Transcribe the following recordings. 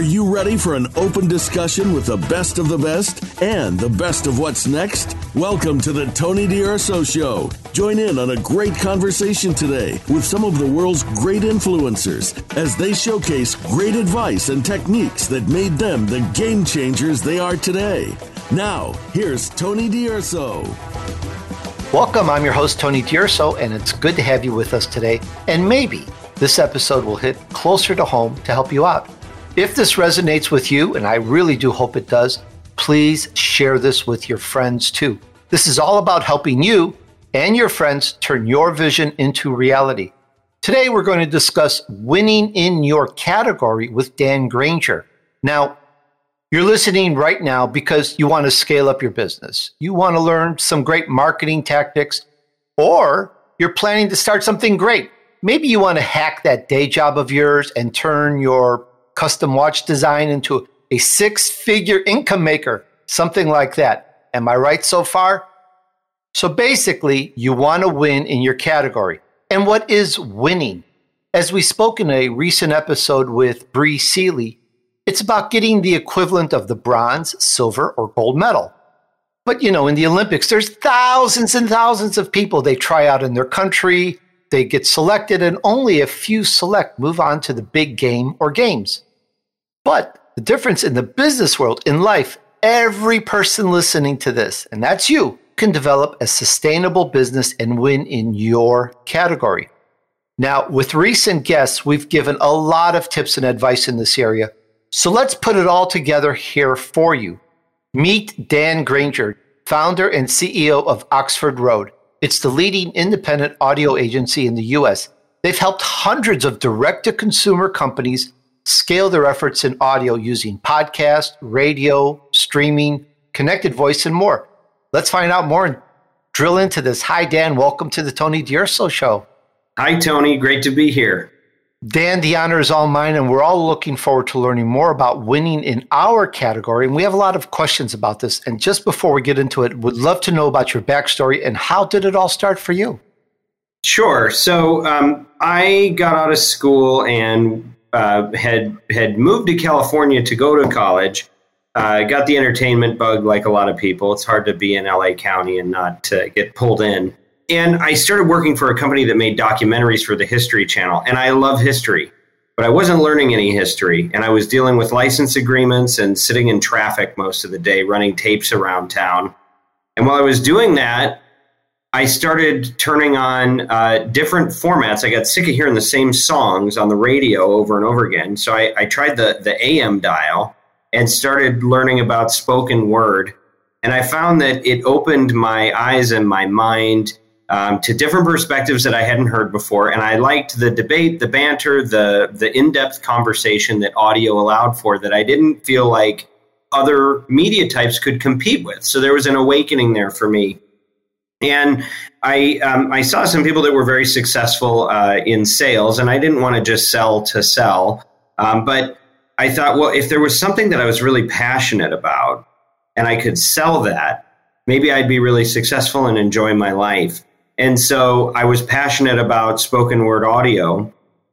Are you ready for an open discussion with the best of the best and the best of what's next? Welcome to the Tony D'Urso Show. Join in on a great conversation today with some of the world's great influencers as they showcase great advice and techniques that made them the game changers they are today. Now, here's Tony D'Urso. Welcome, I'm your host, Tony D'Urso, and it's good to have you with us today. And maybe this episode will hit closer to home to help you out. If this resonates with you, and I really do hope it does, please share this with your friends too. This is all about helping you and your friends turn your vision into reality. Today, we're going to discuss winning in your category with Dan Granger. Now, you're listening right now because you want to scale up your business. You want to learn some great marketing tactics, or you're planning to start something great. Maybe you want to hack that day job of yours and turn your custom watch design into a six figure income maker, something like that. Am I right so far? So basically, you want to win in your category. And what is winning? As we spoke in a recent episode with Bree Seeley, it's about getting the equivalent of the bronze, silver, or gold medal. But you know, in the Olympics, there's thousands and thousands of people. They try out in their country, they get selected, and only a few select move on to the big game or games. But the difference in the business world, in life, every person listening to this, and that's you, can develop a sustainable business and win in your category. Now, with recent guests, we've given a lot of tips and advice in this area. So let's put it all together here for you. Meet Dan Granger, founder and CEO of Oxford Road. It's the leading independent audio agency in the US. They've helped hundreds of direct to consumer companies scale their efforts in audio using podcast, radio, streaming, connected voice, and more. Let's find out more and drill into this. Hi, Dan. Welcome to the Tony D'Urso Show. Hi, Tony. Great to be here. Dan, the honor is all mine, and we're all looking forward to learning more about winning in our category. And we have a lot of questions about this. And just before we get into it, would love to know about your backstory and how did it all start for you? Sure. So um, I got out of school and uh, had had moved to California to go to college. I uh, got the entertainment bug, like a lot of people. It's hard to be in LA County and not uh, get pulled in and I started working for a company that made documentaries for the History Channel. And I love history, but I wasn't learning any history. And I was dealing with license agreements and sitting in traffic most of the day, running tapes around town. And while I was doing that, I started turning on uh, different formats. I got sick of hearing the same songs on the radio over and over again. So I, I tried the, the AM dial and started learning about spoken word. And I found that it opened my eyes and my mind um, to different perspectives that I hadn't heard before. And I liked the debate, the banter, the the in depth conversation that audio allowed for that I didn't feel like other media types could compete with. So there was an awakening there for me. And I um, I saw some people that were very successful uh, in sales, and I didn't want to just sell to sell, um, but I thought, well, if there was something that I was really passionate about, and I could sell that, maybe I'd be really successful and enjoy my life. And so I was passionate about spoken word audio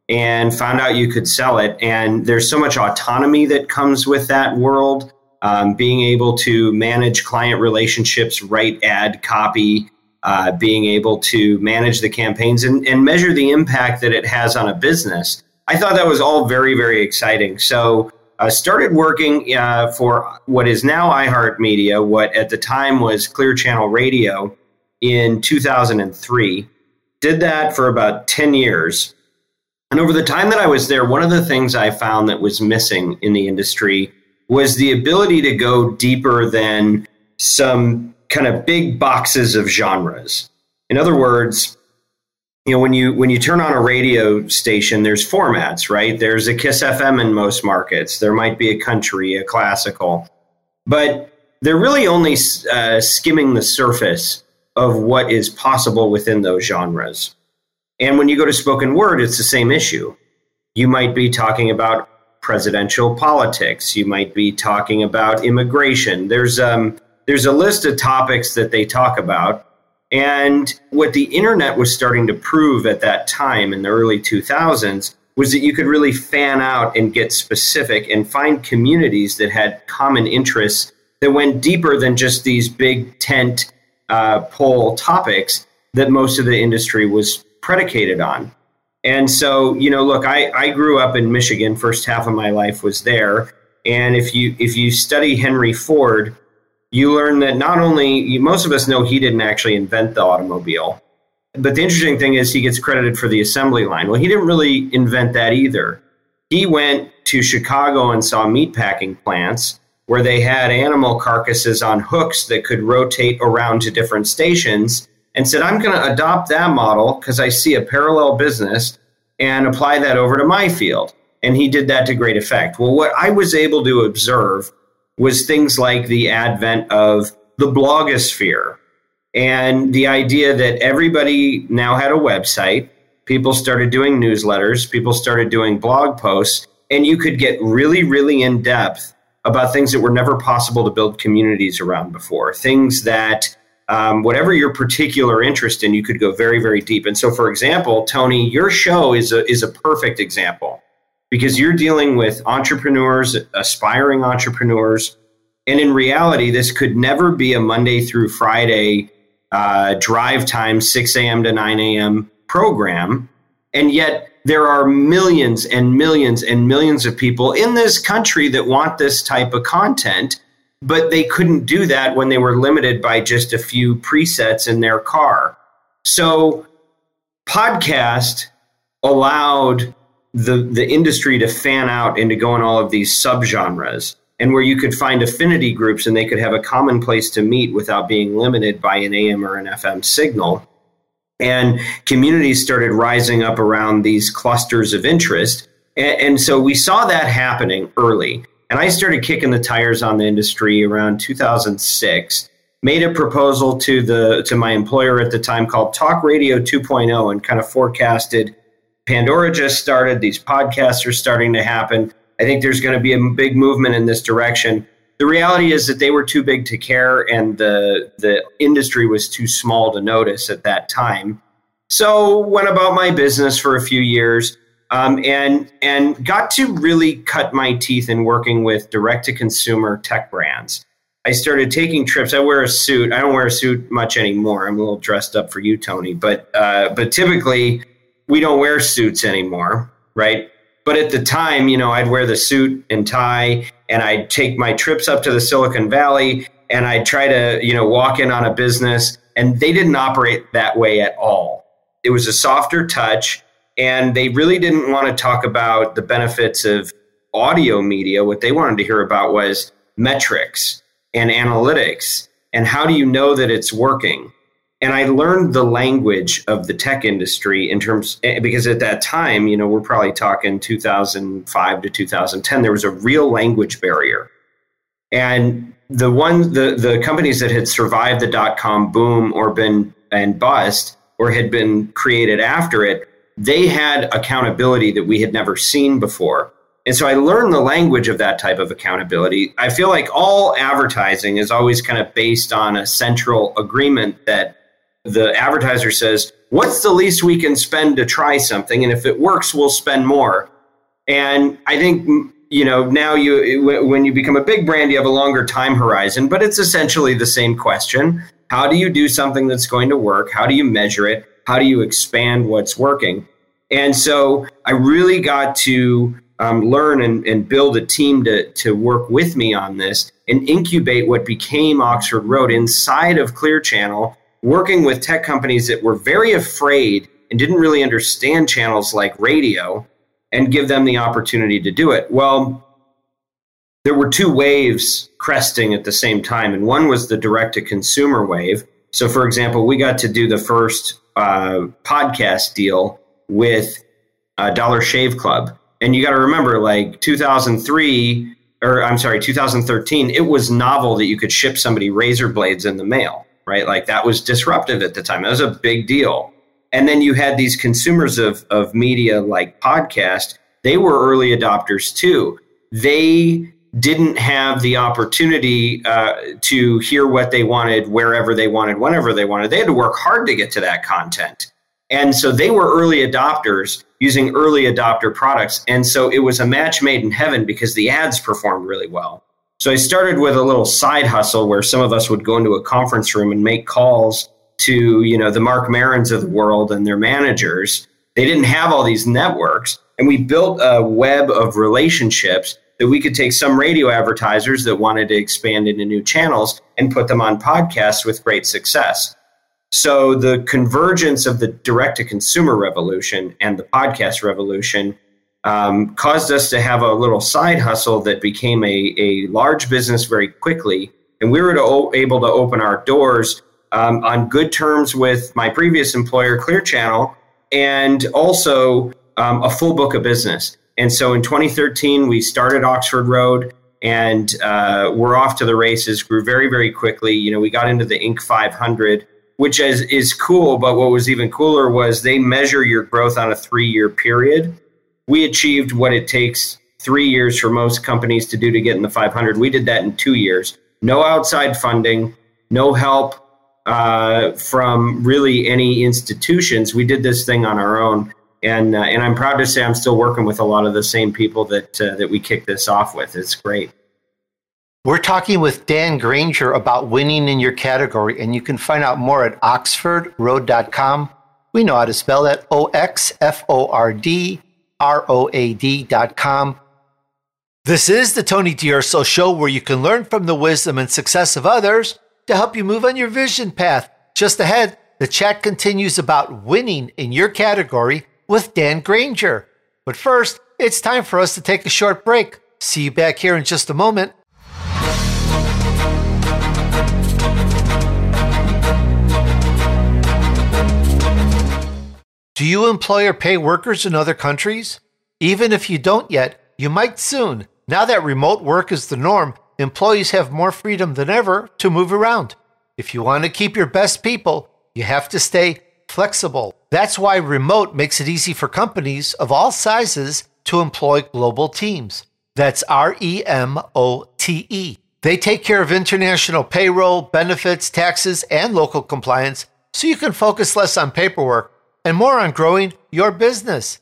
and found out you could sell it. And there's so much autonomy that comes with that world. Um, being able to manage client relationships, write ad copy, uh, being able to manage the campaigns and, and measure the impact that it has on a business. I thought that was all very, very exciting. So I uh, started working uh, for what is now iHeartMedia, what at the time was Clear Channel Radio in 2003. Did that for about 10 years. And over the time that I was there, one of the things I found that was missing in the industry was the ability to go deeper than some kind of big boxes of genres. In other words, you know, when you when you turn on a radio station, there's formats, right? There's a Kiss FM in most markets. There might be a country, a classical, but they're really only uh, skimming the surface of what is possible within those genres. And when you go to spoken word, it's the same issue. You might be talking about presidential politics. You might be talking about immigration. There's um, there's a list of topics that they talk about. And what the internet was starting to prove at that time in the early 2000s was that you could really fan out and get specific and find communities that had common interests that went deeper than just these big tent uh, topics that most of the industry was predicated on. And so, you know, look, I, I grew up in Michigan. First half of my life was there. And if you if you study Henry Ford, you learn that not only most of us know he didn't actually invent the automobile, but the interesting thing is he gets credited for the assembly line. Well, he didn't really invent that either. He went to Chicago and saw meatpacking plants where they had animal carcasses on hooks that could rotate around to different stations and said, I'm going to adopt that model because I see a parallel business and apply that over to my field. And he did that to great effect. Well, what I was able to observe was things like the advent of the blogosphere and the idea that everybody now had a website. People started doing newsletters, people started doing blog posts, and you could get really, really in depth about things that were never possible to build communities around before. Things that, um, whatever your particular interest in, you could go very, very deep. And so, for example, Tony, your show is a, is a perfect example because you're dealing with entrepreneurs, aspiring entrepreneurs. And in reality, this could never be a Monday through Friday uh, drive time, 6 a.m. to 9 a.m. program. And yet, there are millions and millions and millions of people in this country that want this type of content, but they couldn't do that when they were limited by just a few presets in their car. So, podcast allowed the the industry to fan out into to go in all of these subgenres and where you could find affinity groups and they could have a common place to meet without being limited by an AM or an FM signal. And communities started rising up around these clusters of interest. And, and so we saw that happening early. And I started kicking the tires on the industry around 2006 made a proposal to the to my employer at the time called Talk Radio 2.0 and kind of forecasted Pandora just started. These podcasts are starting to happen. I think there's going to be a big movement in this direction. The reality is that they were too big to care, and the the industry was too small to notice at that time. So went about my business for a few years, um, and and got to really cut my teeth in working with direct to consumer tech brands. I started taking trips. I wear a suit. I don't wear a suit much anymore. I'm a little dressed up for you, Tony. But uh, but typically we don't wear suits anymore, right? But at the time, you know, I'd wear the suit and tie and I'd take my trips up to the Silicon Valley and I'd try to, you know, walk in on a business and they didn't operate that way at all. It was a softer touch and they really didn't want to talk about the benefits of audio media. What they wanted to hear about was metrics and analytics and how do you know that it's working? And I learned the language of the tech industry in terms eh, because at that time, you know, we're probably talking 2005 to 2010. There was a real language barrier, and the one the the companies that had survived the dot com boom or been and bust or had been created after it, they had accountability that we had never seen before. And so I learned the language of that type of accountability. I feel like all advertising is always kind of based on a central agreement that the advertiser says, What's the least we can spend to try something? And if it works, we'll spend more. And I think, you know, now you, when you become a big brand, you have a longer time horizon, but it's essentially the same question. How do you do something that's going to work? How do you measure it? How do you expand what's working? And so I really got to um, learn and, and build a team to, to work with me on this and incubate what became Oxford Road inside of Clear Channel working with tech companies that were very afraid and didn't really understand channels like radio and give them the opportunity to do it. Well, there were two waves cresting at the same time, and one was the direct to consumer wave. So, for example, we got to do the first uh, podcast deal with uh, Dollar Shave Club. And you got to remember, like 2003, or I'm sorry, 2013, it was novel that you could ship somebody razor blades in the mail right? Like that was disruptive at the time. That was a big deal. And then you had these consumers of, of media like podcast, they were early adopters too. They didn't have the opportunity uh, to hear what they wanted wherever they wanted, whenever they wanted. They had to work hard to get to that content. And so they were early adopters using early adopter products. And so it was a match made in heaven because the ads performed really well. So I started with a little side hustle where some of us would go into a conference room and make calls to, you know, the Marc Marons of the world and their managers. They didn't have all these networks. And we built a web of relationships that we could take some radio advertisers that wanted to expand into new channels and put them on podcasts with great success. So the convergence of the direct to consumer revolution and the podcast revolution um, caused us to have a little side hustle that became a, a large business very quickly. And we were to, able to open our doors um, on good terms with my previous employer, Clear Channel, and also um, a full book of business. And so in 2013, we started Oxford Road and uh, we're off to the races, grew very, very quickly. You know, we got into the Inc. 500, which is, is cool. But what was even cooler was they measure your growth on a three year period. We achieved what it takes three years for most companies to do to get in the 500. We did that in two years. No outside funding, no help uh, from really any institutions. We did this thing on our own and uh, and I'm proud to say I'm still working with a lot of the same people that uh, that we kicked this off with. It's great. We're talking with Dan Granger about winning in your category, and you can find out more at oxfordroad.com. We know how to spell that O X F O R D R O A D.com. This is the Tony D'Urso Show where you can learn from the wisdom and success of others to help you move on your vision path. Just ahead, the chat continues about winning in your category with Dan Granger. But first, it's time for us to take a short break. See you back here in just a moment. Do you employ or pay workers in other countries? Even if you don't yet, you might soon. Now that remote work is the norm, employees have more freedom than ever to move around. If you want to keep your best people, you have to stay flexible. That's why remote makes it easy for companies of all sizes to employ global teams. That's R E M O T E. They take care of international payroll, benefits, taxes, and local compliance so you can focus less on paperwork and more on growing your business.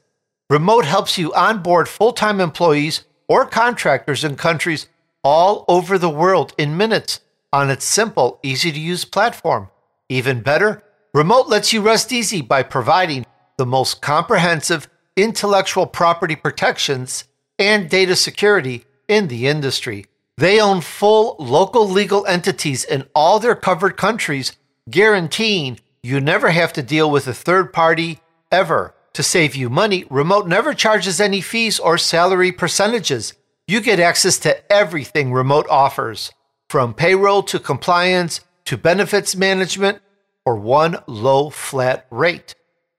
Remote helps you onboard full time employees or contractors in countries all over the world in minutes on its simple, easy to use platform. Even better, Remote lets you rest easy by providing the most comprehensive intellectual property protections and data security in the industry. They own full local legal entities in all their covered countries, guaranteeing you never have to deal with a third party ever. To save you money, Remote never charges any fees or salary percentages. You get access to everything Remote offers, from payroll to compliance to benefits management for one low flat rate.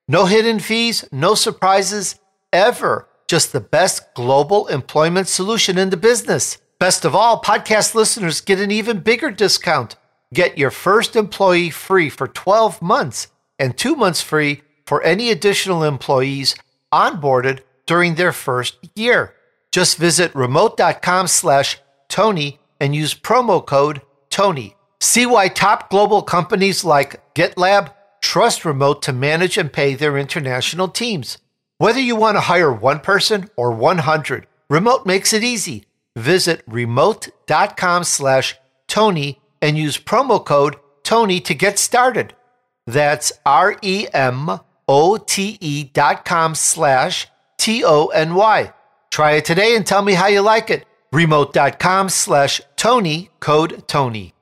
No hidden fees, no surprises ever. Just the best global employment solution in the business. Best of all, podcast listeners get an even bigger discount. Get your first employee free for 12 months and two months free for any additional employees onboarded during their first year. Just visit remote.com slash Tony and use promo code Tony. See why top global companies like GitLab trust Remote to manage and pay their international teams. Whether you want to hire one person or 100, Remote makes it easy. Visit remote.com slash Tony and use promo code Tony to get started. That's R E M O T E dot com slash T O N Y. Try it today and tell me how you like it. Remote.com slash Tony, code Tony.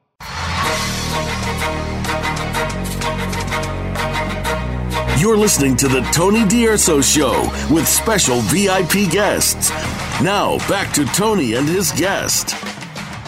You're listening to the Tony D'Urso Show with special VIP guests. Now, back to Tony and his guest.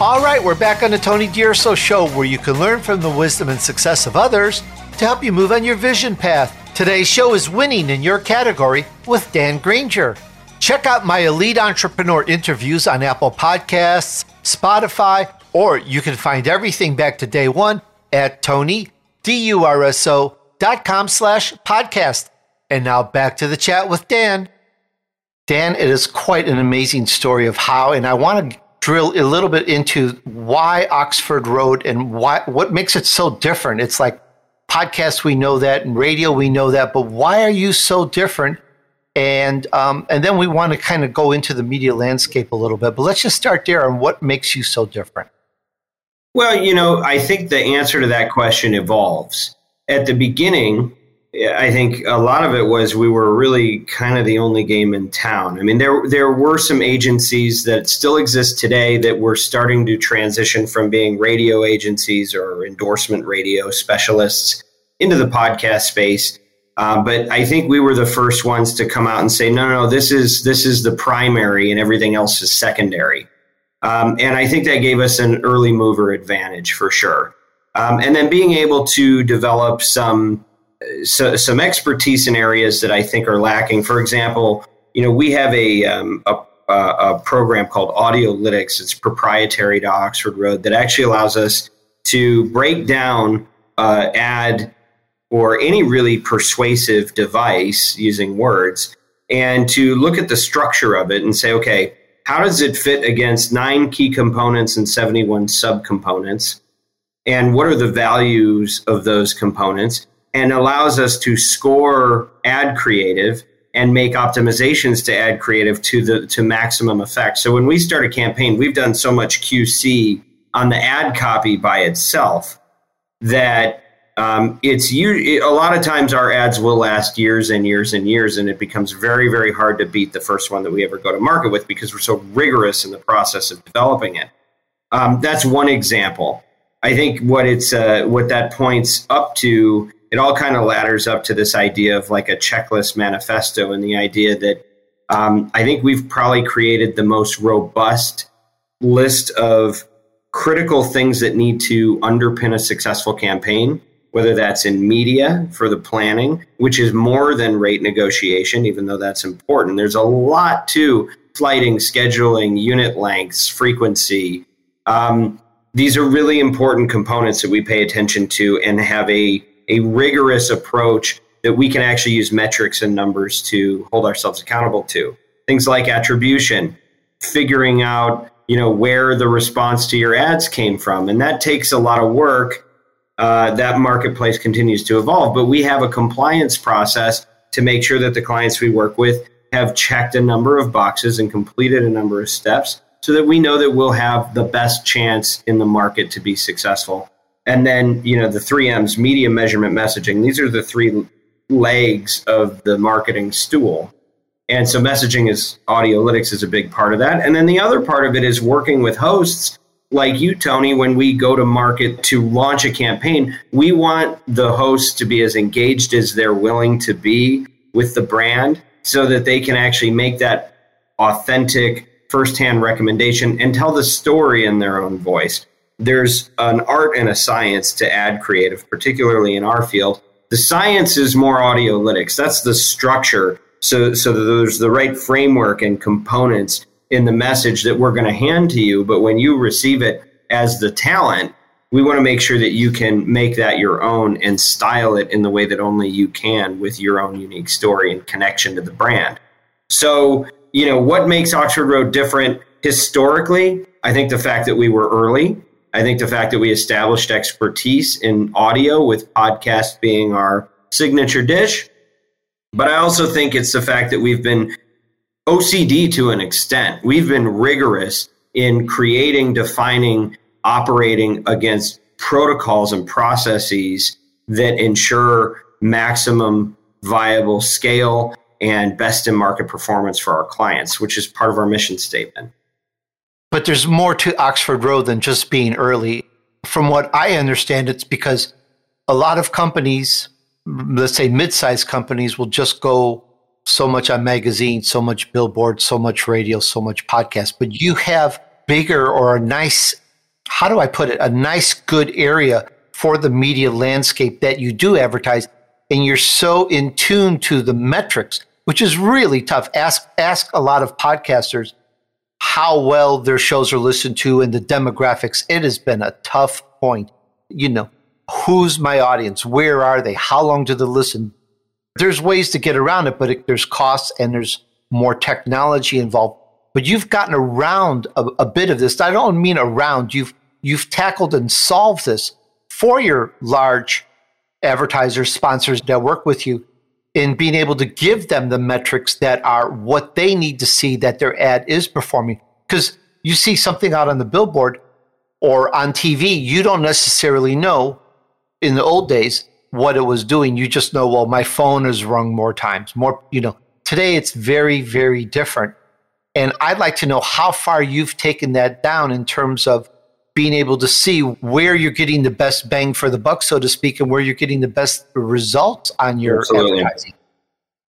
All right, we're back on the Tony D'Urso Show where you can learn from the wisdom and success of others to help you move on your vision path. Today's show is winning in your category with Dan Granger. Check out my elite entrepreneur interviews on Apple Podcasts, Spotify, or you can find everything back to day one at Tony, D-U-R-S-O, dot com slash podcast. And now back to the chat with Dan. Dan, it is quite an amazing story of how, and I want to drill a little bit into why Oxford Road and why what makes it so different. It's like podcasts, we know that, and radio, we know that, but why are you so different? And um, and then we want to kind of go into the media landscape a little bit, but let's just start there on what makes you so different. Well, you know, I think the answer to that question evolves. At the beginning, I think a lot of it was we were really kind of the only game in town. I mean, there there were some agencies that still exist today that were starting to transition from being radio agencies or endorsement radio specialists into the podcast space. Uh, but I think we were the first ones to come out and say, no, no, no, this is this is the primary, and everything else is secondary. Um, and I think that gave us an early mover advantage for sure. Um, and then being able to develop some so, some expertise in areas that I think are lacking. For example, you know, we have a, um, a, a program called Audiolytics. It's proprietary to Oxford Road that actually allows us to break down uh, ad or any really persuasive device using words and to look at the structure of it and say, okay, how does it fit against nine key components and 71 subcomponents? And what are the values of those components? And allows us to score ad creative and make optimizations to ad creative to the to maximum effect. So when we start a campaign, we've done so much QC on the ad copy by itself that um, it's you. A lot of times, our ads will last years and years and years, and it becomes very, very hard to beat the first one that we ever go to market with because we're so rigorous in the process of developing it. Um, that's one example. I think what it's uh, what that points up to. It all kind of ladders up to this idea of like a checklist manifesto, and the idea that um, I think we've probably created the most robust list of critical things that need to underpin a successful campaign whether that's in media for the planning, which is more than rate negotiation, even though that's important. There's a lot to flighting, scheduling, unit lengths, frequency. Um, these are really important components that we pay attention to and have a, a rigorous approach that we can actually use metrics and numbers to hold ourselves accountable to. Things like attribution, figuring out you know where the response to your ads came from and that takes a lot of work uh, that marketplace continues to evolve. But we have a compliance process to make sure that the clients we work with have checked a number of boxes and completed a number of steps so that we know that we'll have the best chance in the market to be successful. And then, you know, the three M's media measurement messaging, these are the three legs of the marketing stool. And so messaging is audiolytics is a big part of that. And then the other part of it is working with hosts like you, Tony, when we go to market to launch a campaign, we want the hosts to be as engaged as they're willing to be with the brand so that they can actually make that authentic firsthand recommendation and tell the story in their own voice. There's an art and a science to ad creative, particularly in our field. The science is more audiolytics. That's the structure. So, so there's the right framework and components in the message that we're going to hand to you. But when you receive it as the talent, we want to make sure that you can make that your own and style it in the way that only you can with your own unique story and connection to the brand. So, you know, what makes Oxford Road different historically? I think the fact that we were early. I think the fact that we established expertise in audio with podcast being our signature dish. But I also think it's the fact that we've been OCD to an extent. We've been rigorous in creating, defining, operating against protocols and processes that ensure maximum viable scale and best in market performance for our clients, which is part of our mission statement. But there's more to Oxford Road than just being early. From what I understand, it's because a lot of companies, let's say mid sized companies, will just go so much on magazines, so much billboard, so much radio, so much podcast, but you have bigger or a nice, how do I put it, a nice, good area for the media landscape that you do advertise. And you're so in tune to the metrics, which is really tough. Ask, ask a lot of podcasters how well their shows are listened to and the demographics. It has been a tough point. You know, who's my audience? Where are they? How long do they listen? there's ways to get around it, but it, there's costs and there's more technology involved. But you've gotten around a, a bit of this. I don't mean around. You've you've tackled and solved this for your large advertisers, sponsors that work with you in being able to give them the metrics that are what they need to see that their ad is performing. Because you see something out on the billboard or on TV, you don't necessarily know in the old days what it was doing. You just know, well, my phone has rung more times, more, you know. Today it's very, very different. And I'd like to know how far you've taken that down in terms of being able to see where you're getting the best bang for the buck, so to speak, and where you're getting the best results on your Absolutely. advertising.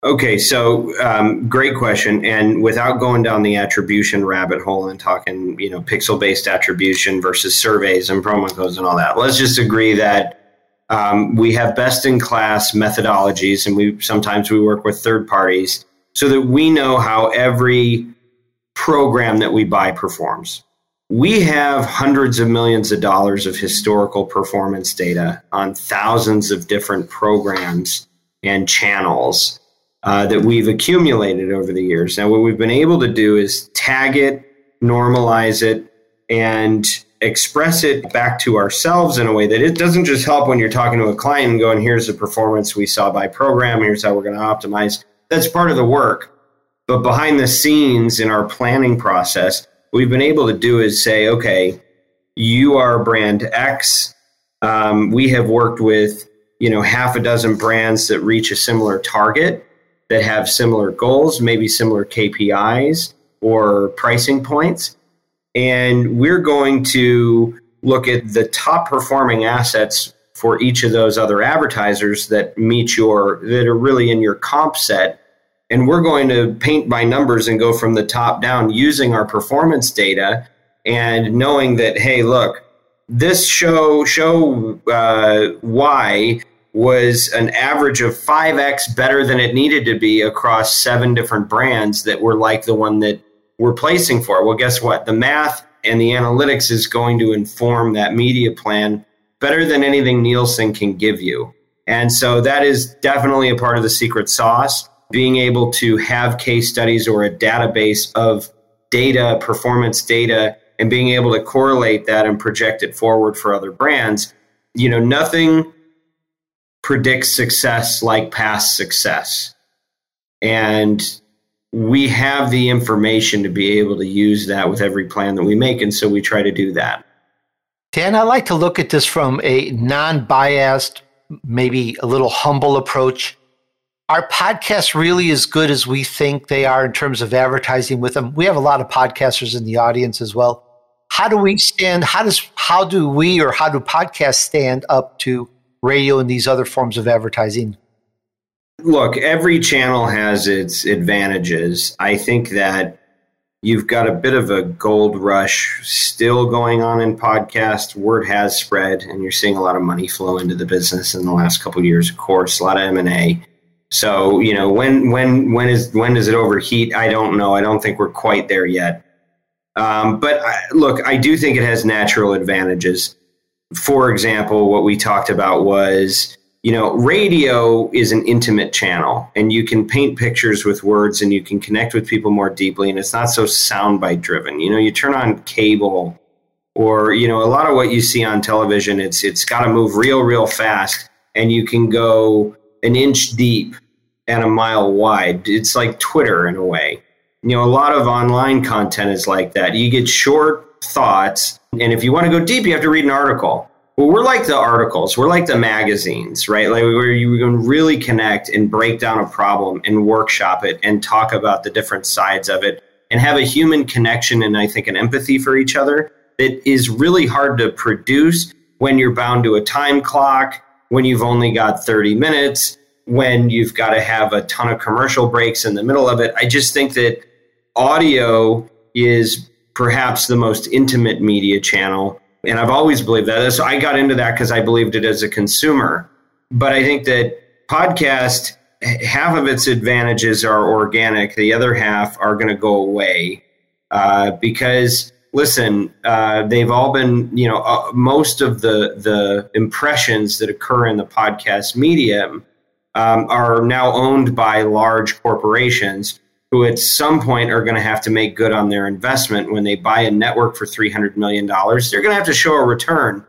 Okay, so um, great question. And without going down the attribution rabbit hole and talking, you know, pixel-based attribution versus surveys and promo codes and all that, let's just agree that um, we have best-in-class methodologies, and we sometimes we work with third parties so that we know how every program that we buy performs. We have hundreds of millions of dollars of historical performance data on thousands of different programs and channels uh, that we've accumulated over the years. Now, what we've been able to do is tag it, normalize it, and express it back to ourselves in a way that it doesn't just help when you're talking to a client and going, here's the performance we saw by program, here's how we're going to optimize. That's part of the work. But behind the scenes in our planning process, we've been able to do is say, okay, you are brand X. Um, we have worked with you know half a dozen brands that reach a similar target that have similar goals, maybe similar KPIs or pricing points. And we're going to look at the top performing assets for each of those other advertisers that meet your, that are really in your comp set. And we're going to paint by numbers and go from the top down using our performance data and knowing that, hey, look, this show, show uh, Y was an average of 5x better than it needed to be across seven different brands that were like the one that we're placing for. Well, guess what? The math and the analytics is going to inform that media plan better than anything Nielsen can give you. And so that is definitely a part of the secret sauce. Being able to have case studies or a database of data, performance data, and being able to correlate that and project it forward for other brands. You know, nothing predicts success like past success. And we have the information to be able to use that with every plan that we make. And so we try to do that. Dan, I like to look at this from a non biased, maybe a little humble approach. Are podcasts really as good as we think they are in terms of advertising with them? We have a lot of podcasters in the audience as well. How do we stand? How does how do we or how do podcasts stand up to radio and these other forms of advertising? Look, every channel has its advantages. I think that you've got a bit of a gold rush still going on in podcast. Word has spread, and you're seeing a lot of money flow into the business in the last couple years. Of course, a lot of M and A. So you know when when when is when does it overheat? I don't know. I don't think we're quite there yet. Um, but I, look, I do think it has natural advantages for example, what we talked about was, you know, radio is an intimate channel and you can paint pictures with words and you can connect with people more deeply and it's not so soundbite driven. You know, you turn on cable or, you know, a lot of what you see on television, it's it's got to move real, real fast and you can go an inch deep and a mile wide. It's like Twitter in a way. You know, a lot of online content is like that. You get short thoughts. And if you want to go deep, you have to read an article. Well, we're like the articles, we're like the magazines, right? Like where you can really connect and break down a problem and workshop it and talk about the different sides of it and have a human connection and I think an empathy for each other that is really hard to produce when you're bound to a time clock, when you've only got 30 minutes, when you've got to have a ton of commercial breaks in the middle of it. I just think that audio is perhaps the most intimate media channel. And I've always believed that. So I got into that because I believed it as a consumer. But I think that podcast, half of its advantages are organic, the other half are going to go away uh, because listen, uh, they've all been, you know, uh, most of the the impressions that occur in the podcast medium um, are now owned by large corporations who at some point are going to have to make good on their investment when they buy a network for $300 million. They're going to have to show a return.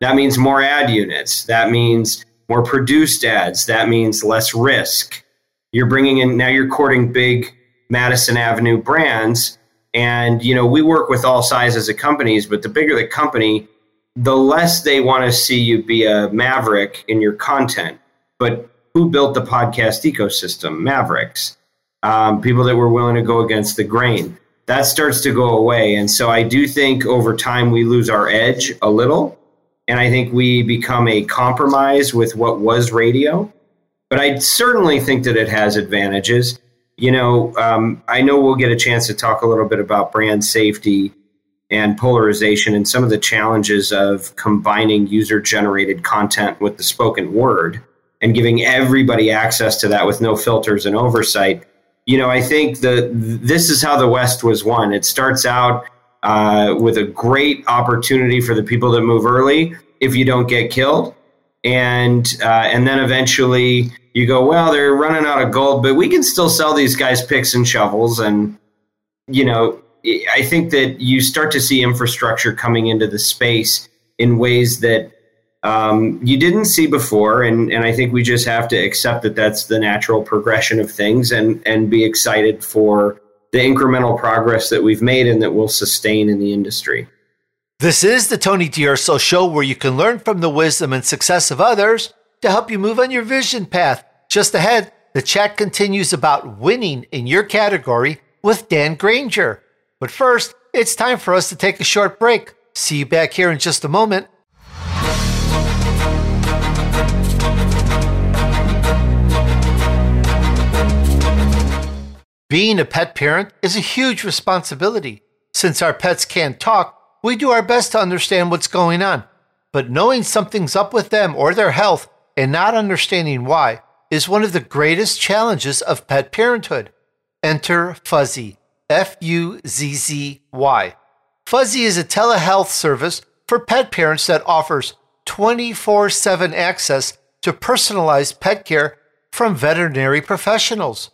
That means more ad units. That means more produced ads. That means less risk. You're bringing in now. You're courting big Madison Avenue brands, and you know we work with all sizes of companies. But the bigger the company, the less they want to see you be a maverick in your content. But who built the podcast ecosystem? Mavericks, um, people that were willing to go against the grain. That starts to go away, and so I do think over time we lose our edge a little and I think we become a compromise with what was radio. But I certainly think that it has advantages. You know, um, I know we'll get a chance to talk a little bit about brand safety and polarization and some of the challenges of combining user generated content with the spoken word and giving everybody access to that with no filters and oversight. You know, I think that this is how the West was won. It starts out uh, with a great opportunity for the people that move early if you don't get killed. And uh, and then eventually you go, well, they're running out of gold, but we can still sell these guys picks and shovels. And you know, I think that you start to see infrastructure coming into the space in ways that um, you didn't see before, and and I think we just have to accept that that's the natural progression of things, and and be excited for the incremental progress that we've made and that will sustain in the industry. This is the Tony D'Urso Show where you can learn from the wisdom and success of others to help you move on your vision path. Just ahead, the chat continues about winning in your category with Dan Granger. But first, it's time for us to take a short break. See you back here in just a moment. Being a pet parent is a huge responsibility. Since our pets can't talk, we do our best to understand what's going on. But knowing something's up with them or their health and not understanding why is one of the greatest challenges of pet parenthood. Enter Fuzzy, F U Z Z Y. Fuzzy is a telehealth service for pet parents that offers 24 7 access to personalized pet care from veterinary professionals.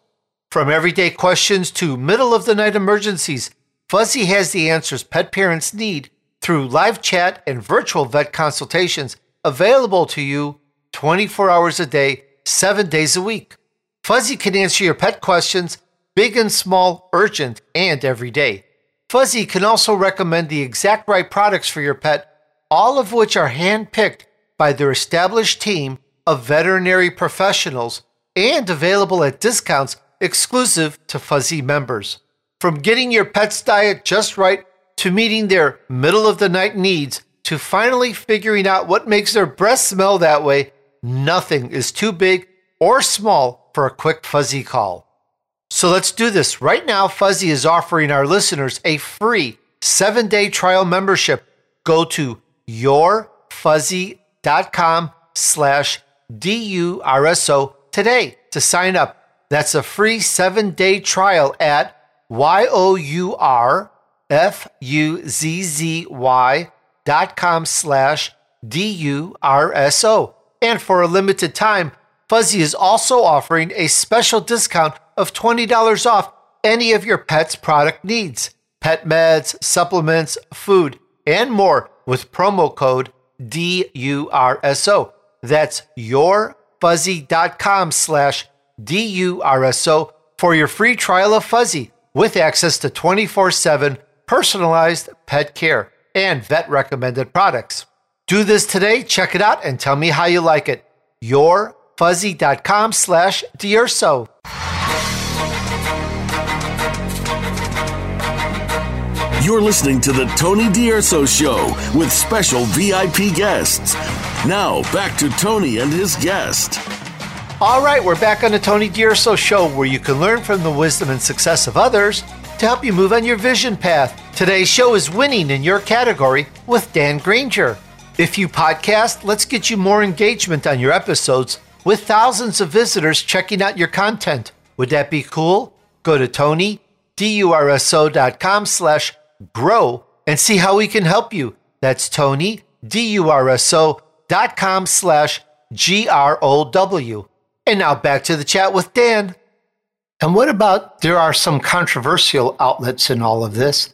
From everyday questions to middle of the night emergencies, Fuzzy has the answers pet parents need through live chat and virtual vet consultations available to you 24 hours a day, 7 days a week. Fuzzy can answer your pet questions, big and small, urgent, and every day. Fuzzy can also recommend the exact right products for your pet, all of which are handpicked by their established team of veterinary professionals and available at discounts exclusive to Fuzzy members. From getting your pet's diet just right to meeting their middle of the night needs to finally figuring out what makes their breath smell that way, nothing is too big or small for a quick Fuzzy call. So let's do this. Right now, Fuzzy is offering our listeners a free seven day trial membership. Go to yourfuzzy.com slash D-U-R-S-O today to sign up that's a free seven day trial at Y O U R F U Z Z Y dot com slash D U R S O. And for a limited time, Fuzzy is also offering a special discount of $20 off any of your pet's product needs pet meds, supplements, food, and more with promo code DURSO. That's yourfuzzy.com slash DURSO for your free trial of Fuzzy with access to 24 7 personalized pet care and vet recommended products. Do this today, check it out, and tell me how you like it. Yourfuzzy.com slash D'Urso. You're listening to the Tony D'Urso Show with special VIP guests. Now, back to Tony and his guest. All right, we're back on the Tony D'Urso Show where you can learn from the wisdom and success of others to help you move on your vision path. Today's show is winning in your category with Dan Granger. If you podcast, let's get you more engagement on your episodes with thousands of visitors checking out your content. Would that be cool? Go to tonydurso.com slash grow and see how we can help you. That's tonydurso.com slash G-R-O-W. And now back to the chat with Dan. And what about there are some controversial outlets in all of this?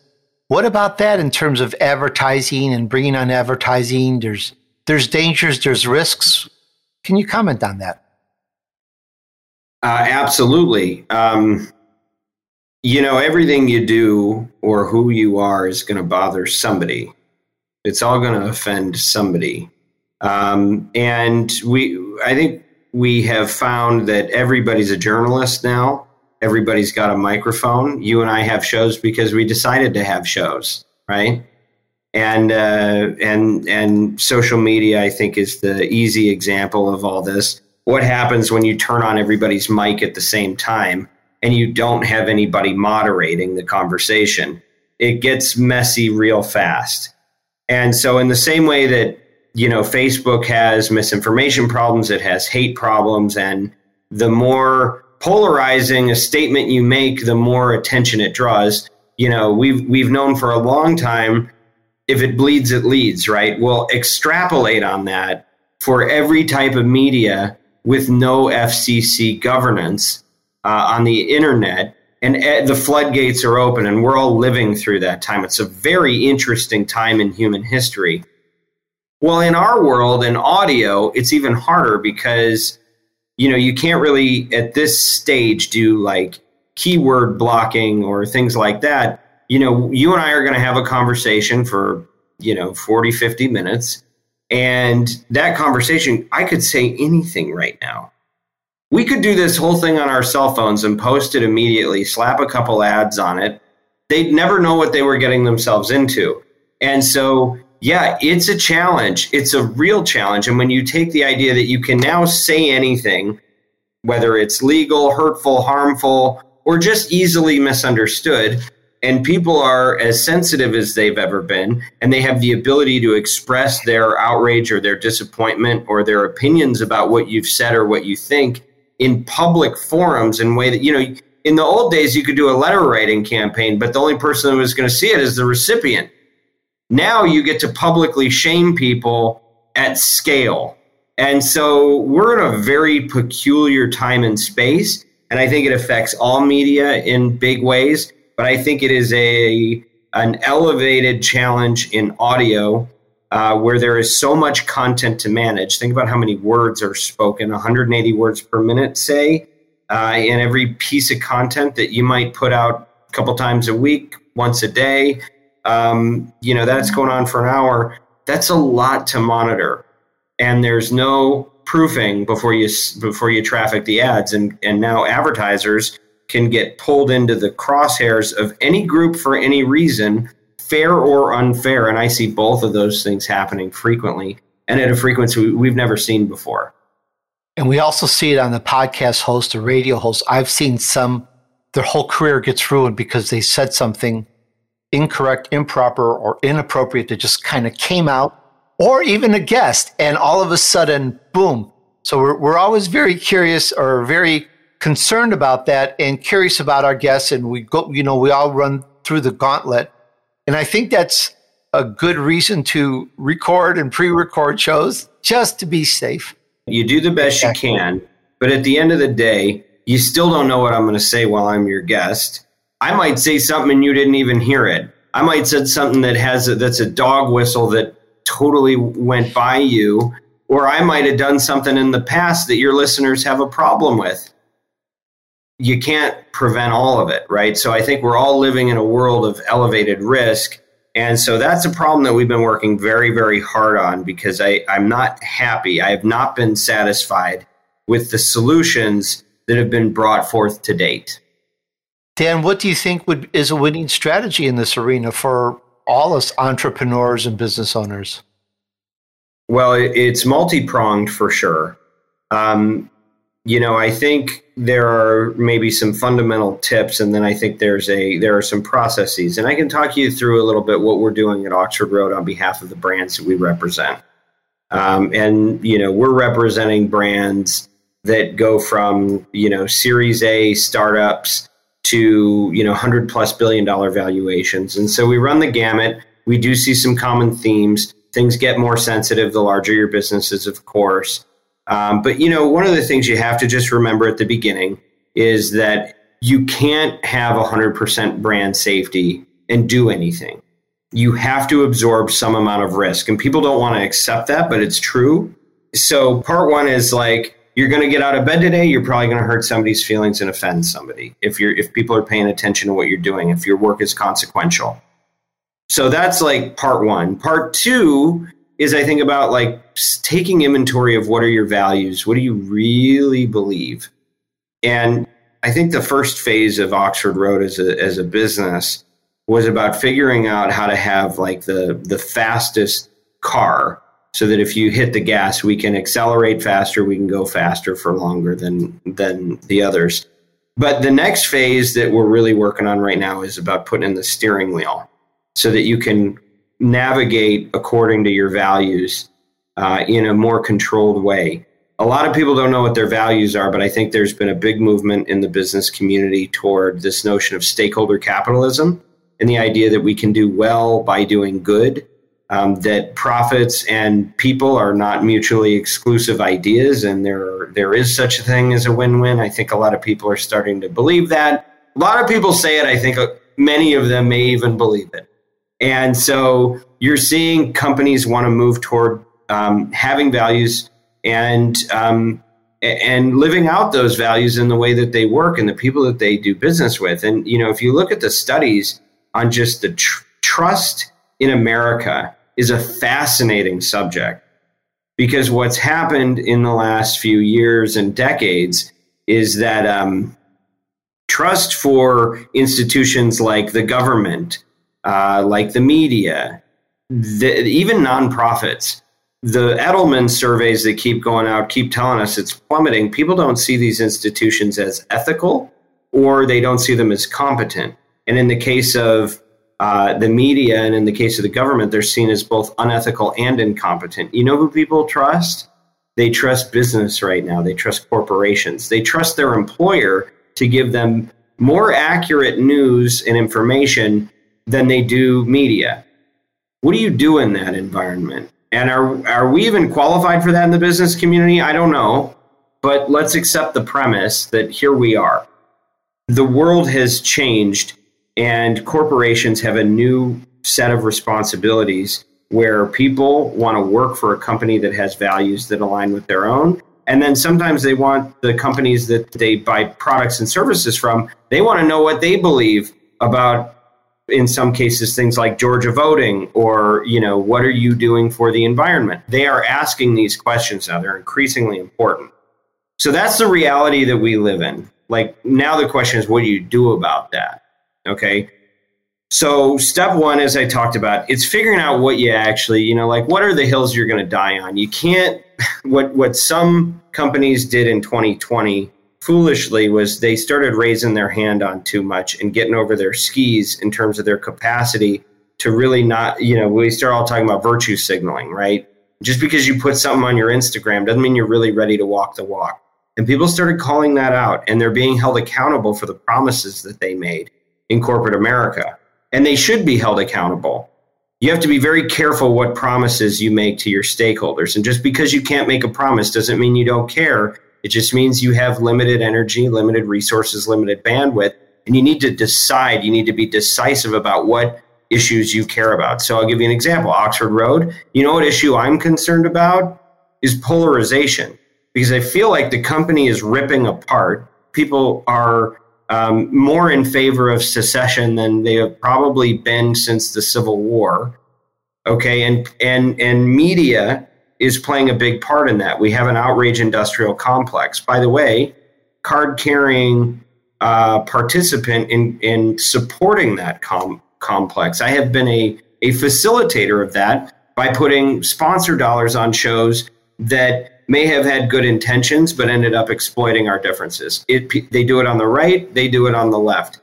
What about that in terms of advertising and bringing on advertising? There's there's dangers, there's risks. Can you comment on that? Uh, absolutely. Um, you know, everything you do or who you are is going to bother somebody. It's all going to offend somebody. Um, and we, I think we have found that everybody's a journalist now. Everybody's got a microphone. You and I have shows because we decided to have shows, right? And uh, and and social media, I think, is the easy example of all this. What happens when you turn on everybody's mic at the same time and you don't have anybody moderating the conversation? It gets messy real fast. And so, in the same way that you know, Facebook has misinformation problems, it has hate problems, and the more polarizing a statement you make, the more attention it draws. You know, we've we've known for a long time if it bleeds, it leads, right? We'll extrapolate on that for every type of media with no FCC governance uh, on the internet. And uh, the floodgates are open, and we're all living through that time. It's a very interesting time in human history. Well, in our world, in audio, it's even harder because you know you can't really at this stage do like keyword blocking or things like that. You know, you and I are going to have a conversation for you know 40 50 minutes and that conversation i could say anything right now. We could do this whole thing on our cell phones and post it immediately slap a couple ads on it. They'd never know what they were getting themselves into. And so yeah, it's a challenge. It's a real challenge. And when you take the idea that you can now say anything, whether it's legal, hurtful, harmful, or just easily misunderstood, and people are as sensitive as they've ever been, and they have the ability to express their outrage or their disappointment or their opinions about what you've said or what you think in public forums in way that, you know, in the old days, you could do a letter writing campaign, but the only person who was going to see it is the recipient. Now you get to publicly shame people at scale. And so we're in a very peculiar time and space. And I think it affects all media in big ways. But I think it is a an elevated challenge in audio uh, where there is so much content to manage. Think about how many words are spoken 180 words per minute, say, uh, in every piece of content that you might put out a couple times a week, once a day um, you know, that's going on for an hour. That's a lot to monitor. And there's no proofing before you before you traffic the ads and and now advertisers can get pulled into the crosshairs of any group for any reason fair or unfair and i see both of those things happening frequently and at a frequency we've never seen before and we also see it on the podcast host or radio host i've seen some their whole career gets ruined because they said something incorrect, improper, or inappropriate that just kind of came out, or even a guest, and all of a sudden, boom. So we're, we're always very curious or very concerned about that and curious about our guests. And we go, you know, we all run through the gauntlet. And I think that's a good reason to record and pre record shows just to be safe. You do the best you can, but at the end of the day, you still don't know what I'm going to say while I'm your guest. I might say something and you didn't even hear it. I might said something that has a, that's a dog whistle that totally went by you, or I might have done something in the past that your listeners have a problem with. You can't prevent all of it, right? So I think we're all living in a world of elevated risk. And so that's a problem that we've been working very, very hard on because I, I'm not happy. I have not been satisfied with the solutions that have been brought forth to date. Dan, what do you think would is a winning strategy in this arena for all us entrepreneurs and business owners? Well, it's multi pronged for sure. Um, you know, I think there are maybe some fundamental tips, and then I think there's a there are some processes, and I can talk you through a little bit what we're doing at Oxford Road on behalf of the brands that we represent. Um, and you know, we're representing brands that go from you know Series A startups to you know 100 plus billion dollar valuations. And so we run the gamut. We do see some common themes. Things get more sensitive the larger your business is of course. Um, but you know one of the things you have to just remember at the beginning is that you can't have 100% brand safety and do anything. You have to absorb some amount of risk and people don't want to accept that but it's true. So part one is like you're going to get out of bed today. You're probably going to hurt somebody's feelings and offend somebody if you're if people are paying attention to what you're doing. If your work is consequential. So that's like part one. Part two is I think about like taking inventory of what are your values, what do you really believe, and I think the first phase of Oxford Road as a as a business was about figuring out how to have like the the fastest car so that if you hit the gas we can accelerate faster we can go faster for longer than than the others. But the next phase that we're really working on right now is about putting in the steering wheel so that you can navigate according to your values uh, in a more controlled way. A lot of people don't know what their values are but i think there's been a big movement in the business community toward this notion of stakeholder capitalism and the idea that we can do well by doing good, um, that profits and people are not mutually exclusive ideas, and there there is such a thing as a win-win. I think a lot of people are starting to believe that. A lot of people say it. I think uh, many of them may even believe it. And so you're seeing companies want to move toward um, having values and um, and living out those values in the way that they work and the people that they do business with. And you know, if you look at the studies on just the tr- trust in America is a fascinating subject because what's happened in the last few years and decades is that um, trust for institutions like the government, uh, like the media, the, even nonprofits, the Edelman surveys that keep going out keep telling us it's plummeting. People don't see these institutions as ethical or they don't see them as competent. And in the case of uh, the media and in the case of the government, they're seen as both unethical and incompetent. You know who people trust? They trust business right now. They trust corporations. They trust their employer to give them more accurate news and information than they do media. What do you do in that environment? And are, are we even qualified for that in the business community? I don't know. But let's accept the premise that here we are. The world has changed and corporations have a new set of responsibilities where people want to work for a company that has values that align with their own. And then sometimes they want the companies that they buy products and services from, they want to know what they believe about in some cases things like Georgia voting or, you know, what are you doing for the environment? They are asking these questions now. They're increasingly important. So that's the reality that we live in. Like now the question is what do you do about that? Okay. So step one, as I talked about, it's figuring out what you actually, you know, like what are the hills you're going to die on. You can't. What what some companies did in 2020 foolishly was they started raising their hand on too much and getting over their skis in terms of their capacity to really not, you know, we start all talking about virtue signaling, right? Just because you put something on your Instagram doesn't mean you're really ready to walk the walk. And people started calling that out and they're being held accountable for the promises that they made in corporate America, and they should be held accountable. You have to be very careful what promises you make to your stakeholders. And just because you can't make a promise doesn't mean you don't care. It just means you have limited energy, limited resources, limited bandwidth, and you need to decide, you need to be decisive about what issues you care about. So I'll give you an example Oxford Road. You know what issue I'm concerned about? Is polarization. Because I feel like the company is ripping apart. People are um, more in favor of secession than they have probably been since the Civil War. Okay, and and and media is playing a big part in that. We have an outrage industrial complex. By the way, card carrying uh, participant in in supporting that com- complex. I have been a a facilitator of that by putting sponsor dollars on shows that may have had good intentions, but ended up exploiting our differences. It, they do it on the right, they do it on the left.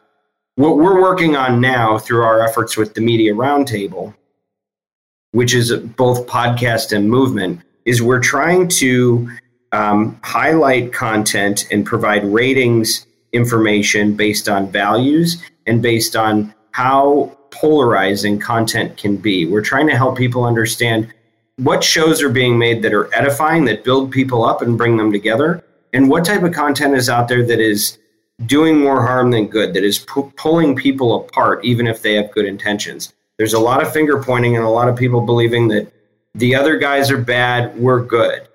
What we're working on now through our efforts with the Media Roundtable, which is both podcast and movement, is we're trying to um, highlight content and provide ratings information based on values and based on how polarizing content can be. We're trying to help people understand what shows are being made that are edifying, that build people up and bring them together, and what type of content is out there that is doing more harm than good, that is pu- pulling people apart, even if they have good intentions. There's a lot of finger pointing and a lot of people believing that the other guys are bad, we're good.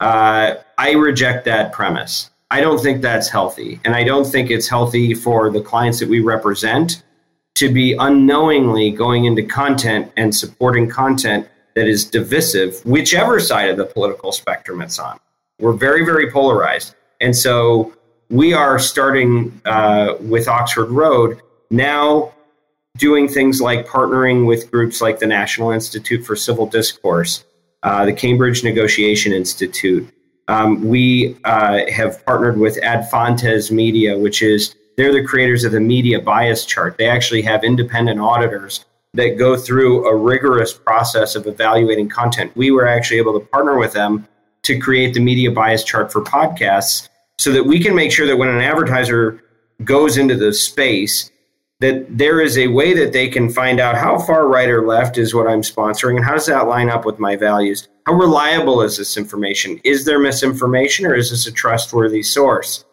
uh, I reject that premise. I don't think that's healthy. And I don't think it's healthy for the clients that we represent to be unknowingly going into content and supporting content that is divisive, whichever side of the political spectrum it's on. We're very, very polarized. And so we are starting uh, with Oxford Road now doing things like partnering with groups like the National Institute for Civil Discourse, uh, the Cambridge Negotiation Institute. Um, we uh, have partnered with Ad Media, which is they're the creators of the media bias chart. They actually have independent auditors that go through a rigorous process of evaluating content. We were actually able to partner with them to create the media bias chart for podcasts so that we can make sure that when an advertiser goes into the space, that there is a way that they can find out how far right or left is what I'm sponsoring and how does that line up with my values? How reliable is this information? Is there misinformation or is this a trustworthy source?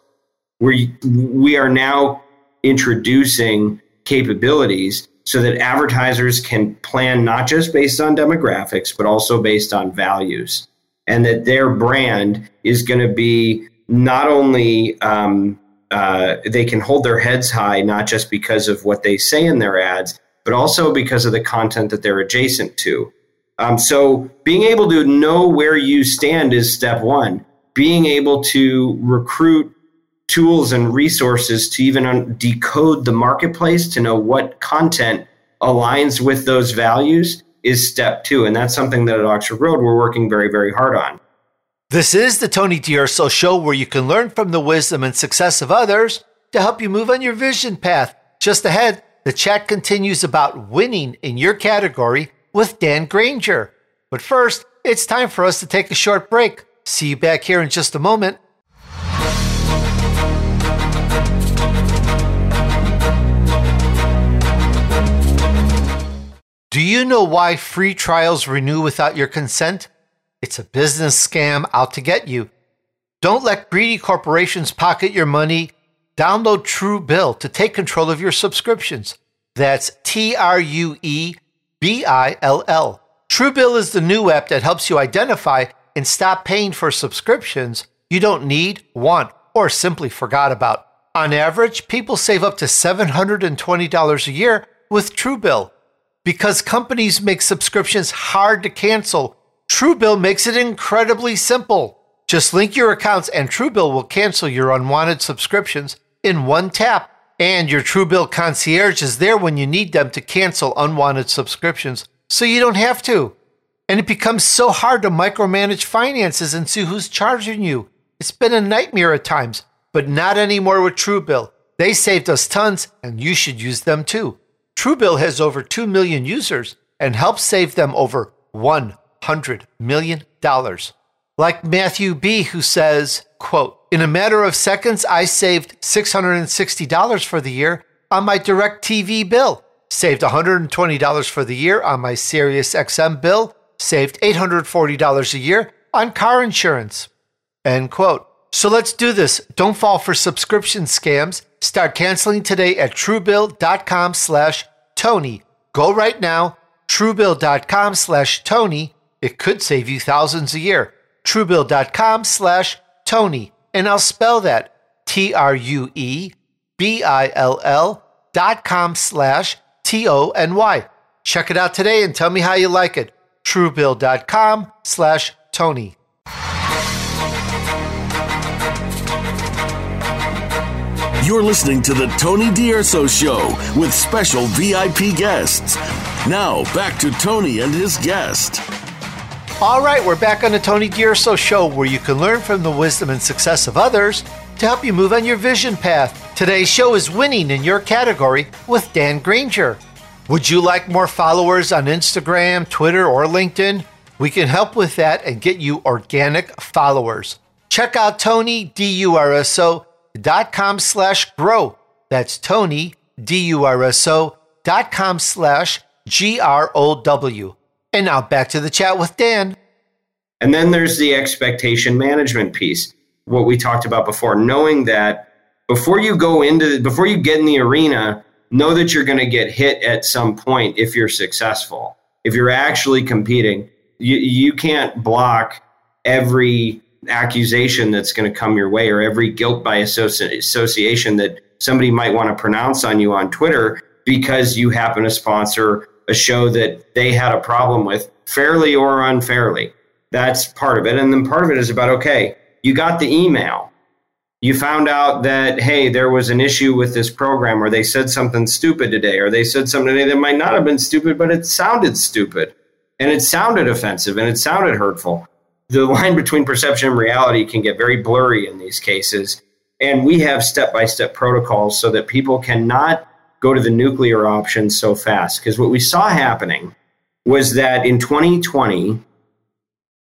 We, we are now introducing capabilities so that advertisers can plan not just based on demographics, but also based on values. And that their brand is going to be not only um, uh, they can hold their heads high, not just because of what they say in their ads, but also because of the content that they're adjacent to. Um, so being able to know where you stand is step one. Being able to recruit tools and resources to even decode the marketplace to know what content aligns with those values is step two. And that's something that at Oxford Road we're working very, very hard on. This is the Tony D'Urso Show where you can learn from the wisdom and success of others to help you move on your vision path. Just ahead, the chat continues about winning in your category with Dan Granger. But first, it's time for us to take a short break. See you back here in just a moment. Do you know why free trials renew without your consent? It's a business scam out to get you. Don't let greedy corporations pocket your money. Download Truebill to take control of your subscriptions. That's T R U E B I L L. Truebill is the new app that helps you identify and stop paying for subscriptions you don't need, want, or simply forgot about. On average, people save up to $720 a year with Truebill. Because companies make subscriptions hard to cancel Truebill makes it incredibly simple. Just link your accounts and Truebill will cancel your unwanted subscriptions in one tap. And your Truebill concierge is there when you need them to cancel unwanted subscriptions so you don't have to. And it becomes so hard to micromanage finances and see who's charging you. It's been a nightmare at times, but not anymore with Truebill. They saved us tons and you should use them too. Truebill has over 2 million users and helps save them over 1 hundred million dollars. Like Matthew B, who says, quote, In a matter of seconds, I saved $660 for the year on my DirecTV bill, saved $120 for the year on my Sirius XM bill, saved $840 a year on car insurance. End quote. So let's do this. Don't fall for subscription scams. Start canceling today at truebill.com slash Tony. Go right now, truebill.com slash Tony it could save you thousands a year. Truebill.com slash Tony. And I'll spell that T R U E B I L L dot com slash T O N Y. Check it out today and tell me how you like it. Truebill.com slash Tony. You're listening to the Tony D'Urso Show with special VIP guests. Now, back to Tony and his guest. All right, we're back on the Tony D'Urso Show, where you can learn from the wisdom and success of others to help you move on your vision path. Today's show is winning in your category with Dan Granger. Would you like more followers on Instagram, Twitter, or LinkedIn? We can help with that and get you organic followers. Check out tonydurso.com slash grow. That's Tony, D-U-R-S-O.com slash G-R-O-W. And now back to the chat with Dan. And then there's the expectation management piece, what we talked about before, knowing that before you go into, before you get in the arena, know that you're going to get hit at some point if you're successful. If you're actually competing, you, you can't block every accusation that's going to come your way or every guilt by associ- association that somebody might want to pronounce on you on Twitter because you happen to sponsor a show that they had a problem with, fairly or unfairly. That's part of it. And then part of it is about okay, you got the email. You found out that, hey, there was an issue with this program, or they said something stupid today, or they said something today that might not have been stupid, but it sounded stupid and it sounded offensive and it sounded hurtful. The line between perception and reality can get very blurry in these cases. And we have step by step protocols so that people cannot go to the nuclear option so fast. Because what we saw happening was that in 2020,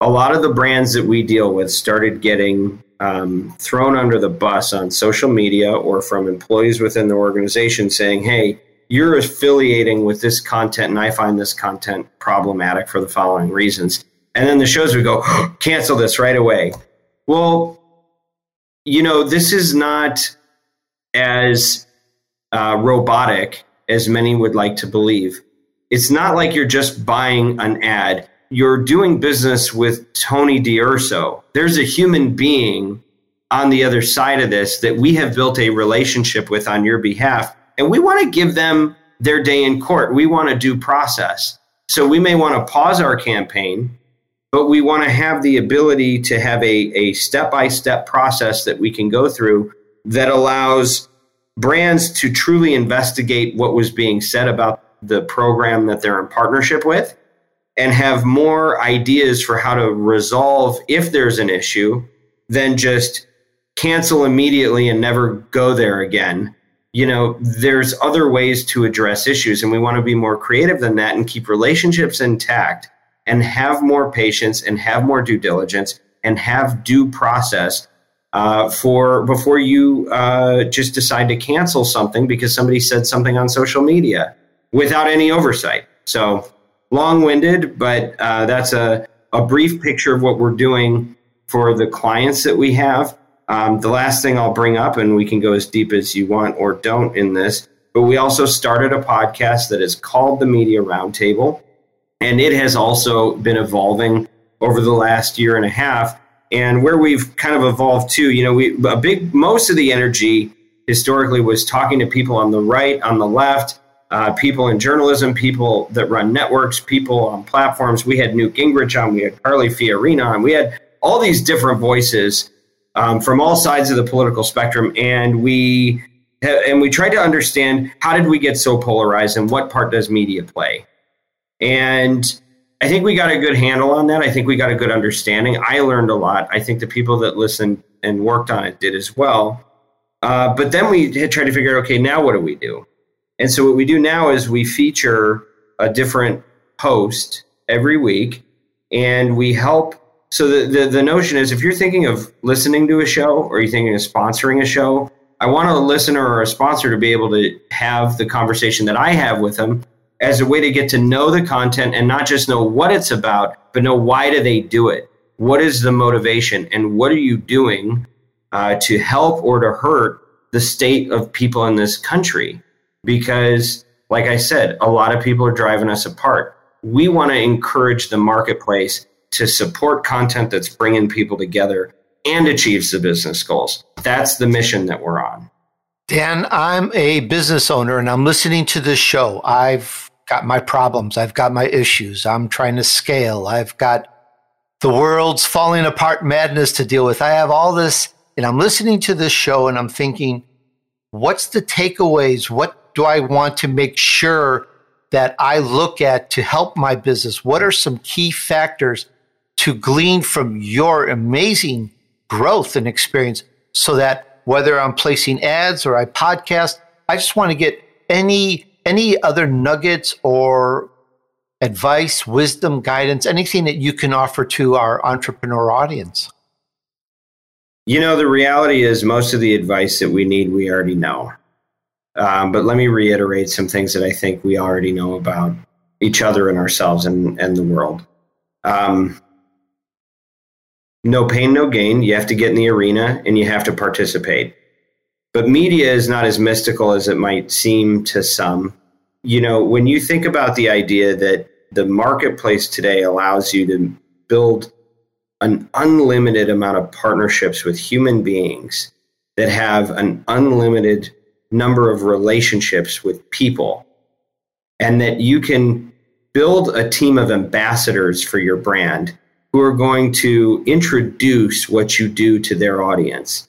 a lot of the brands that we deal with started getting um, thrown under the bus on social media or from employees within the organization saying, hey, you're affiliating with this content and I find this content problematic for the following reasons. And then the shows would go, cancel this right away. Well, you know, this is not as uh, robotic as many would like to believe. It's not like you're just buying an ad. You're doing business with Tony D'Urso. There's a human being on the other side of this that we have built a relationship with on your behalf. And we want to give them their day in court. We want a due process. So we may want to pause our campaign, but we want to have the ability to have a step by step process that we can go through that allows brands to truly investigate what was being said about the program that they're in partnership with and have more ideas for how to resolve if there's an issue than just cancel immediately and never go there again. You know, there's other ways to address issues, and we want to be more creative than that and keep relationships intact and have more patience and have more due diligence and have due process uh, for before you uh, just decide to cancel something because somebody said something on social media without any oversight. So long-winded, but uh, that's a, a brief picture of what we're doing for the clients that we have. Um, the last thing I'll bring up, and we can go as deep as you want or don't in this, but we also started a podcast that is called the Media Roundtable, and it has also been evolving over the last year and a half. And where we've kind of evolved to, you know, we a big most of the energy historically was talking to people on the right, on the left, uh, people in journalism, people that run networks, people on platforms. We had Newt Gingrich on, we had Carly Fiorina on, we had all these different voices um, from all sides of the political spectrum, and we and we tried to understand how did we get so polarized and what part does media play, and I think we got a good handle on that. I think we got a good understanding. I learned a lot. I think the people that listened and worked on it did as well. Uh, but then we had tried to figure out, okay, now what do we do? And so what we do now is we feature a different host every week, and we help. So the, the, the notion is, if you're thinking of listening to a show or you're thinking of sponsoring a show, I want a listener or a sponsor to be able to have the conversation that I have with them as a way to get to know the content and not just know what it's about, but know why do they do it? What is the motivation? And what are you doing uh, to help or to hurt the state of people in this country? Because, like I said, a lot of people are driving us apart. We want to encourage the marketplace to support content that's bringing people together and achieves the business goals. That's the mission that we're on. Dan, I'm a business owner and I'm listening to this show. I've got my problems. I've got my issues. I'm trying to scale. I've got the world's falling apart madness to deal with. I have all this, and I'm listening to this show and I'm thinking, what's the takeaways? What do I want to make sure that I look at to help my business? What are some key factors to glean from your amazing growth and experience so that whether I'm placing ads or I podcast, I just want to get any any other nuggets or advice, wisdom, guidance, anything that you can offer to our entrepreneur audience? You know, the reality is most of the advice that we need, we already know. Um, but let me reiterate some things that I think we already know about each other and ourselves and, and the world. Um, no pain, no gain. You have to get in the arena and you have to participate. But media is not as mystical as it might seem to some. You know, when you think about the idea that the marketplace today allows you to build an unlimited amount of partnerships with human beings that have an unlimited number of relationships with people and that you can build a team of ambassadors for your brand who are going to introduce what you do to their audience.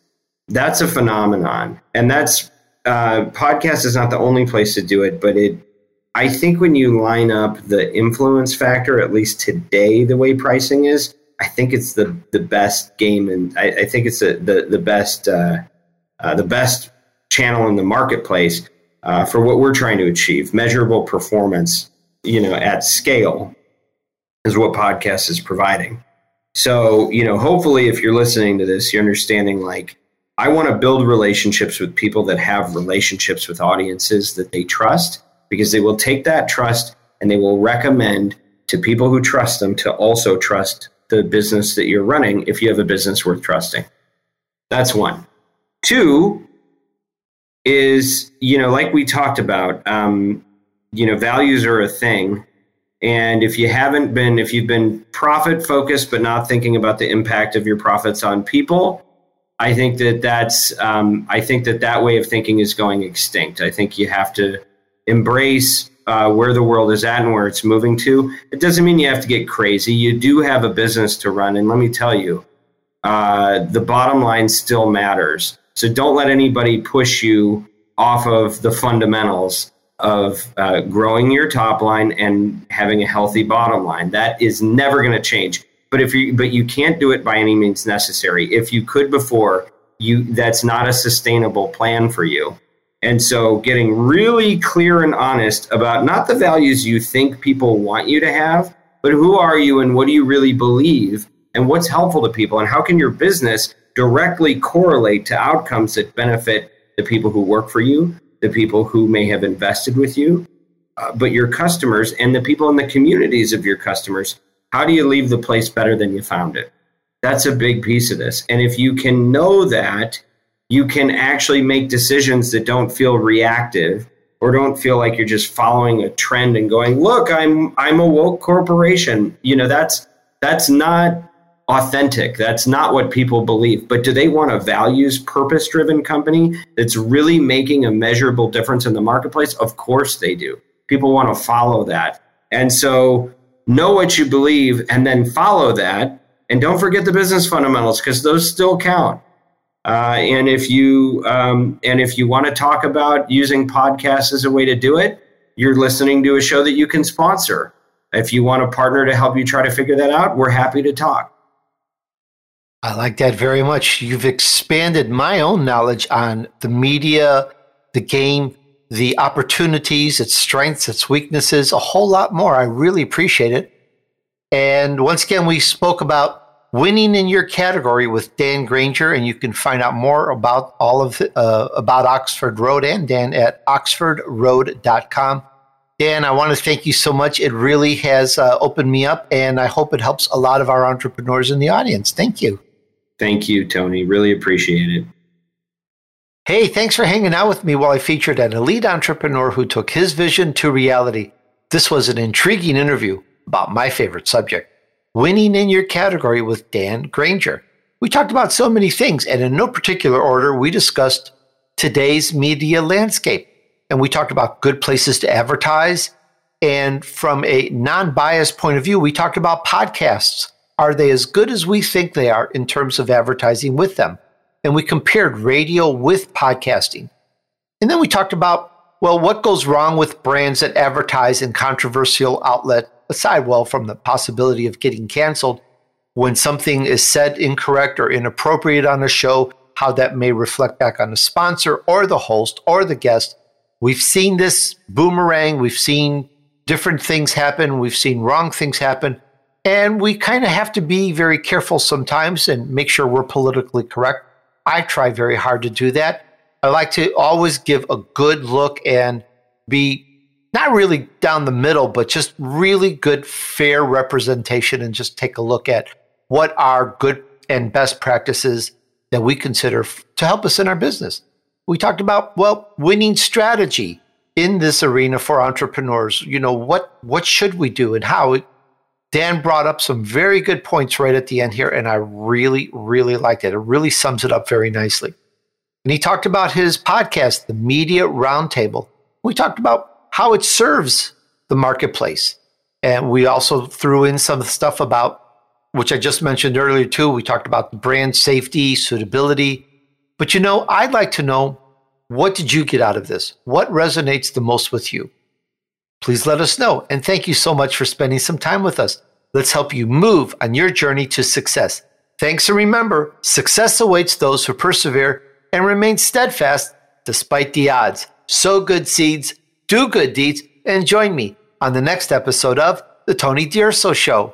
That's a phenomenon. And that's uh, podcast is not the only place to do it, but it I think when you line up the influence factor, at least today, the way pricing is, I think it's the the best game, and I, I, think it's the the, the best uh, uh, the best channel in the marketplace uh, for what we're trying to achieve. Measurable performance, you know, at scale is what podcast is providing. So, you know, hopefully, if you're listening to this, you're understanding like I want to build relationships with people that have relationships with audiences that they trust because they will take that trust and they will recommend to people who trust them to also trust the business that you're running if you have a business worth trusting. That's one. Two is, you know, like we talked about, um, you know, values are a thing. And if you haven't been, if you've been profit focused but not thinking about the impact of your profits on people, I think that that's, um, I think that that way of thinking is going extinct. I think you have to embrace uh, where the world is at and where it's moving to. It doesn't mean you have to get crazy. You do have a business to run. And let me tell you, uh, the bottom line still matters. So don't let anybody push you off of the fundamentals of uh, growing your top line and having a healthy bottom line. That is never going to change. But if you but you can't do it by any means necessary. If you could before, you that's not a sustainable plan for you. And so getting really clear and honest about not the values you think people want you to have, but who are you and what do you really believe and what's helpful to people and how can your business directly correlate to outcomes that benefit the people who work for you, the people who may have invested with you, uh, but your customers and the people in the communities of your customers. How do you leave the place better than you found it? That's a big piece of this. And if you can know that, you can actually make decisions that don't feel reactive or don't feel like you're just following a trend and going, look, I'm I'm a woke corporation. You know, that's that's not authentic. That's not what people believe. But do they want a values purpose driven company that's really making a measurable difference in the marketplace? Of course they do. People want to follow that. And so know what you believe and then follow that. And don't forget the business fundamentals because those still count. Uh, and if you um, and if you want to talk about using podcasts as a way to do it, you're listening to a show that you can sponsor. If you want a partner to help you try to figure that out, we're happy to talk. I like that very much. You've expanded my own knowledge on the media, the game, the opportunities, its strengths, its weaknesses, a whole lot more. I really appreciate it. And once again, we spoke about winning in your category with Dan Granger, and you can find out more about all of uh, about Oxford Road and Dan at oxfordroad.com. Dan, I want to thank you so much. It really has uh, opened me up, and I hope it helps a lot of our entrepreneurs in the audience. Thank you. Thank you, Tony. Really appreciate it. Hey, thanks for hanging out with me while I featured an elite entrepreneur who took his vision to reality. This was an intriguing interview about my favorite subject winning in your category with Dan Granger. We talked about so many things, and in no particular order, we discussed today's media landscape. And we talked about good places to advertise. And from a non biased point of view, we talked about podcasts. Are they as good as we think they are in terms of advertising with them? And we compared radio with podcasting. And then we talked about, well, what goes wrong with brands that advertise in controversial outlet aside, well, from the possibility of getting canceled, when something is said incorrect or inappropriate on a show, how that may reflect back on the sponsor or the host or the guest. We've seen this boomerang. We've seen different things happen. We've seen wrong things happen. And we kind of have to be very careful sometimes and make sure we're politically correct. I try very hard to do that. I like to always give a good look and be not really down the middle, but just really good, fair representation and just take a look at what are good and best practices that we consider f- to help us in our business. We talked about, well, winning strategy in this arena for entrepreneurs. You know, what, what should we do and how? Dan brought up some very good points right at the end here, and I really, really liked it. It really sums it up very nicely. And he talked about his podcast, The Media Roundtable. We talked about how it serves the marketplace. And we also threw in some stuff about, which I just mentioned earlier too. We talked about brand safety, suitability. But you know, I'd like to know what did you get out of this? What resonates the most with you? Please let us know. And thank you so much for spending some time with us. Let's help you move on your journey to success. Thanks and remember, success awaits those who persevere and remain steadfast despite the odds. Sow good seeds, do good deeds, and join me on the next episode of The Tony D'Urso Show.